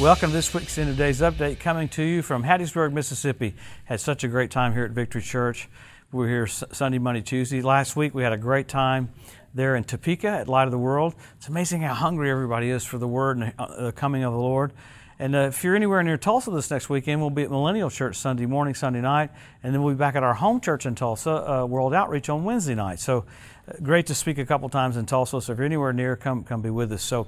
Welcome to this week's End of Days Update coming to you from Hattiesburg, Mississippi. Had such a great time here at Victory Church. We are here Sunday, Monday, Tuesday. Last week we had a great time there in Topeka at Light of the World. It's amazing how hungry everybody is for the Word and uh, the coming of the Lord. And uh, if you're anywhere near Tulsa this next weekend, we'll be at Millennial Church Sunday morning, Sunday night, and then we'll be back at our home church in Tulsa, uh, World Outreach, on Wednesday night. So great to speak a couple times in Tulsa. So if you're anywhere near, come come be with us. So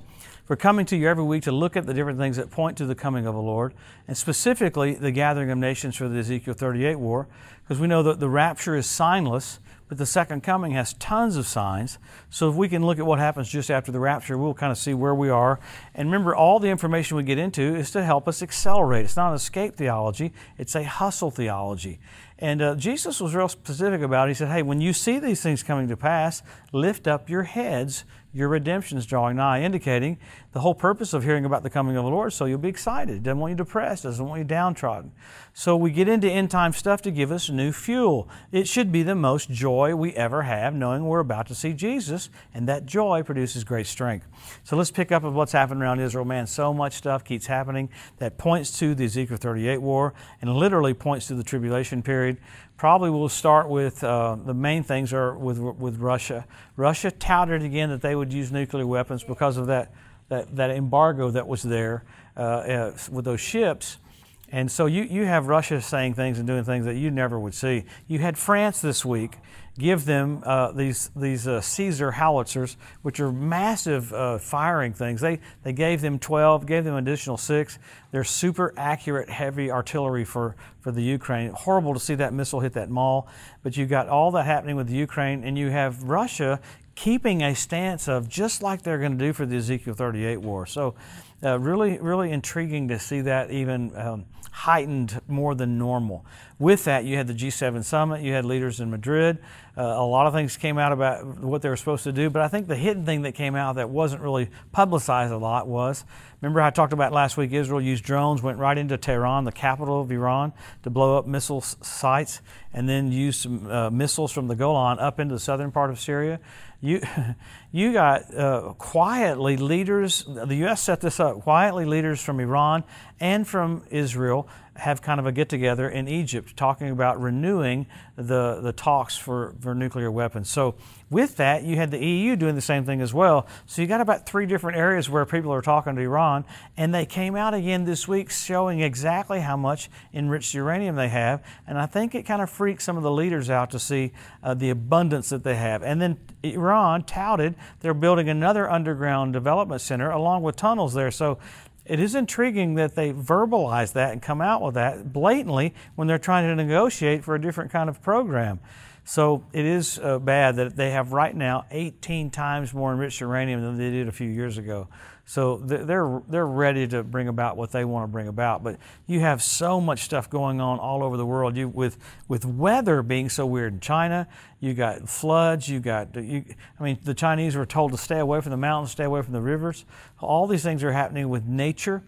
we're coming to you every week to look at the different things that point to the coming of the Lord, and specifically the gathering of nations for the Ezekiel 38 war, because we know that the rapture is signless but the second coming has tons of signs. So if we can look at what happens just after the rapture, we'll kind of see where we are. And remember, all the information we get into is to help us accelerate. It's not an escape theology, it's a hustle theology. And uh, Jesus was real specific about it. He said, Hey, when you see these things coming to pass, lift up your heads. Your redemption is drawing nigh, indicating the whole purpose of hearing about the coming of the Lord. So you'll be excited. Doesn't want you depressed, doesn't want you downtrodden. So we get into end time stuff to give us new fuel. It should be the most joy we ever have, knowing we're about to see Jesus, and that joy produces great strength. So let's pick up of what's happening around Israel. Man, so much stuff keeps happening that points to the Ezekiel 38 war and literally points to the tribulation period. Probably we'll start with uh, the main things are with, with Russia. Russia touted again that they would use nuclear weapons because of that, that, that embargo that was there uh, uh, with those ships. And so you, you have Russia saying things and doing things that you never would see. You had France this week give them uh, these, these uh, Caesar howitzers, which are massive uh, firing things. They, they gave them 12, gave them additional six. They're super accurate, heavy artillery for, for the Ukraine. Horrible to see that missile hit that mall, but you've got all that happening with the Ukraine, and you have Russia keeping a stance of just like they're going to do for the Ezekiel 38 war. So, uh, really, really intriguing to see that even um, heightened more than normal. With that, you had the G7 summit, you had leaders in Madrid. Uh, a lot of things came out about what they were supposed to do, but I think the hidden thing that came out that wasn't really publicized a lot was remember, I talked about last week Israel used drones, went right into Tehran, the capital of Iran, to blow up missile sites, and then used some uh, missiles from the Golan up into the southern part of Syria. You, you got uh, quietly leaders, the U.S. set this up, quietly leaders from Iran and from Israel have kind of a get together in Egypt talking about renewing the, the talks for, for nuclear weapons. So, with that, you had the EU doing the same thing as well. So, you got about three different areas where people are talking to Iran, and they came out again this week showing exactly how much enriched uranium they have. And I think it kind of freaked some of the leaders out to see uh, the abundance that they have. And then Iran touted they're building another underground development center along with tunnels there. So, it is intriguing that they verbalize that and come out with that blatantly when they're trying to negotiate for a different kind of program. So it is uh, bad that they have right now 18 times more enriched uranium than they did a few years ago. So they're they're ready to bring about what they want to bring about. But you have so much stuff going on all over the world. You with with weather being so weird in China, you got floods. You got you, I mean the Chinese were told to stay away from the mountains, stay away from the rivers. All these things are happening with nature.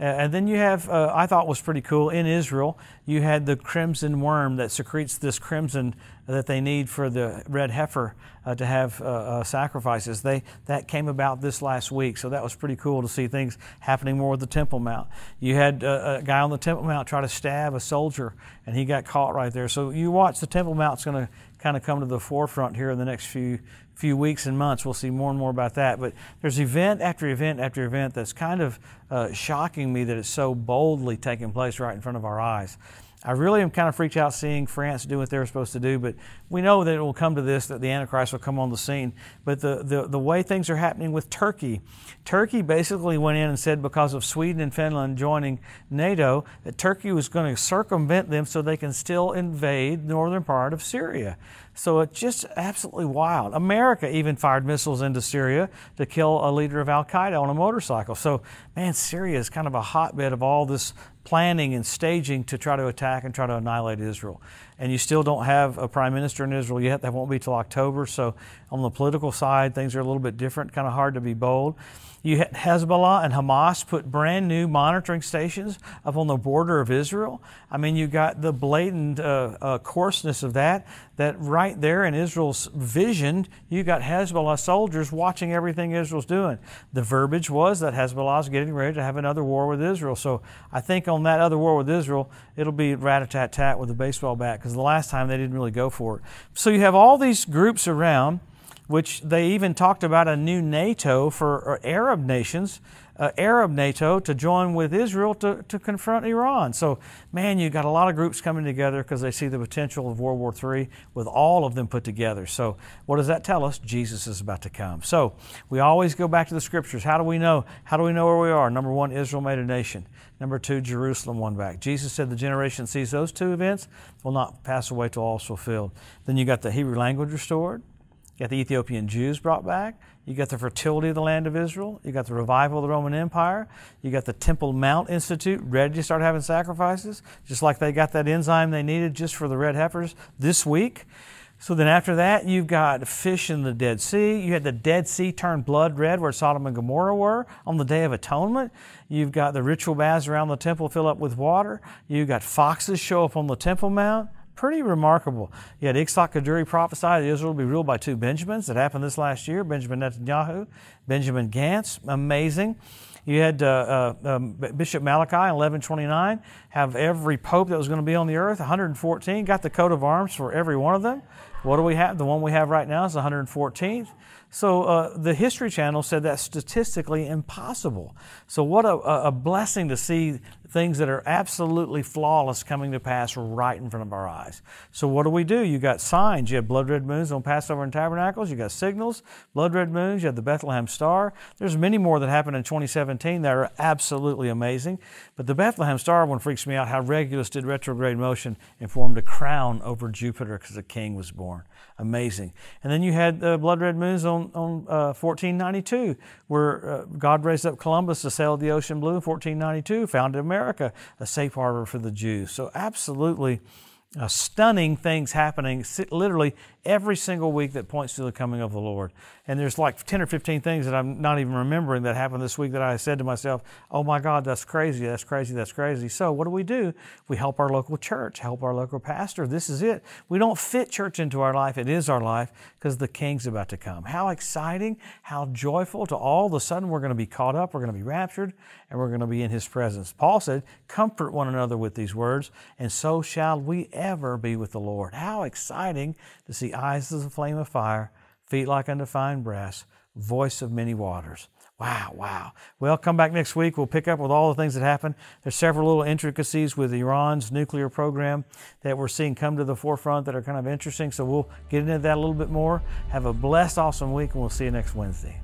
Uh, and then you have, uh, I thought was pretty cool, in Israel, you had the crimson worm that secretes this crimson that they need for the red heifer uh, to have uh, uh, sacrifices. They, that came about this last week, so that was pretty cool to see things happening more with the Temple Mount. You had uh, a guy on the Temple Mount try to stab a soldier, and he got caught right there. So you watch the Temple Mount's going to kind of come to the forefront here in the next few few weeks and months. We'll see more and more about that. But there's event after event after event that's kind of uh, shocking me that it's so boldly taking place right in front of our eyes. I really am kind of freaked out seeing France do what they're supposed to do, but we know that it will come to this, that the Antichrist will come on the scene. But the, the, the way things are happening with Turkey, Turkey basically went in and said because of Sweden and Finland joining NATO, that Turkey was going to circumvent them so they can still invade the northern part of Syria. So it's just absolutely wild. America even fired missiles into Syria to kill a leader of Al Qaeda on a motorcycle. So, man, Syria is kind of a hotbed of all this planning and staging to try to attack and try to annihilate Israel. And you still don't have a prime minister in Israel yet. That won't be till October. So on the political side, things are a little bit different, kind of hard to be bold. You had Hezbollah and Hamas put brand new monitoring stations up on the border of Israel. I mean, you got the blatant uh, uh, coarseness of that, that right there in Israel's vision, you got Hezbollah soldiers watching everything Israel's doing. The verbiage was that Hezbollah is getting ready to have another war with Israel. So I think on that other war with Israel, it'll be rat a tat tat with a baseball bat because the last time they didn't really go for it. So you have all these groups around which they even talked about a new NATO for uh, Arab nations, uh, Arab NATO, to join with Israel to, to confront Iran. So, man, you got a lot of groups coming together because they see the potential of World War III with all of them put together. So, what does that tell us? Jesus is about to come. So, we always go back to the scriptures. How do we know? How do we know where we are? Number one, Israel made a nation. Number two, Jerusalem won back. Jesus said the generation sees those two events will not pass away till all is fulfilled. Then you got the Hebrew language restored. You got the Ethiopian Jews brought back. You got the fertility of the land of Israel. You got the revival of the Roman Empire. You got the Temple Mount Institute ready to start having sacrifices, just like they got that enzyme they needed just for the red heifers this week. So then after that, you've got fish in the Dead Sea. You had the Dead Sea turn blood red where Sodom and Gomorrah were on the Day of Atonement. You've got the ritual baths around the temple fill up with water. You've got foxes show up on the Temple Mount pretty remarkable. You had Yitzhak Kaduri prophesied that Israel will be ruled by two Benjamins. That happened this last year Benjamin Netanyahu, Benjamin Gantz. Amazing. You had uh, uh, um, Bishop Malachy in 1129 have every pope that was going to be on the earth, 114, got the coat of arms for every one of them. What do we have? The one we have right now is 114th. So uh, the History Channel said that's statistically impossible. So what a, a blessing to see things that are absolutely flawless coming to pass right in front of our eyes. So what do we do? You got signs. You have blood red moons on Passover and Tabernacles. You got signals, blood red moons. You have the Bethlehem Star. There's many more that happened in 2017 that are absolutely amazing. But the Bethlehem Star one freaks me out. How Regulus did retrograde motion and formed a crown over Jupiter because a king was born. Amazing. And then you had the blood red moons on on uh, 1492, where uh, God raised up Columbus to sail the ocean blue. In 1492, founded America, a safe harbor for the Jews. So absolutely uh, stunning things happening literally every single week that points to the coming of the Lord. And there's like 10 or 15 things that I'm not even remembering that happened this week that I said to myself, oh my God, that's crazy, that's crazy, that's crazy. So what do we do? We help our local church, help our local pastor. This is it. We don't fit church into our life. It is our life because the king's about to come. How exciting, how joyful to all of a sudden we're going to be caught up, we're going to be raptured, and we're going to be in his presence. Paul said, comfort one another with these words, and so shall we ever be with the Lord. How exciting to see eyes as a flame of fire, feet like undefined brass, voice of many waters. Wow, wow. Well, come back next week. We'll pick up with all the things that happened. There's several little intricacies with Iran's nuclear program that we're seeing come to the forefront that are kind of interesting. So we'll get into that a little bit more. Have a blessed, awesome week, and we'll see you next Wednesday.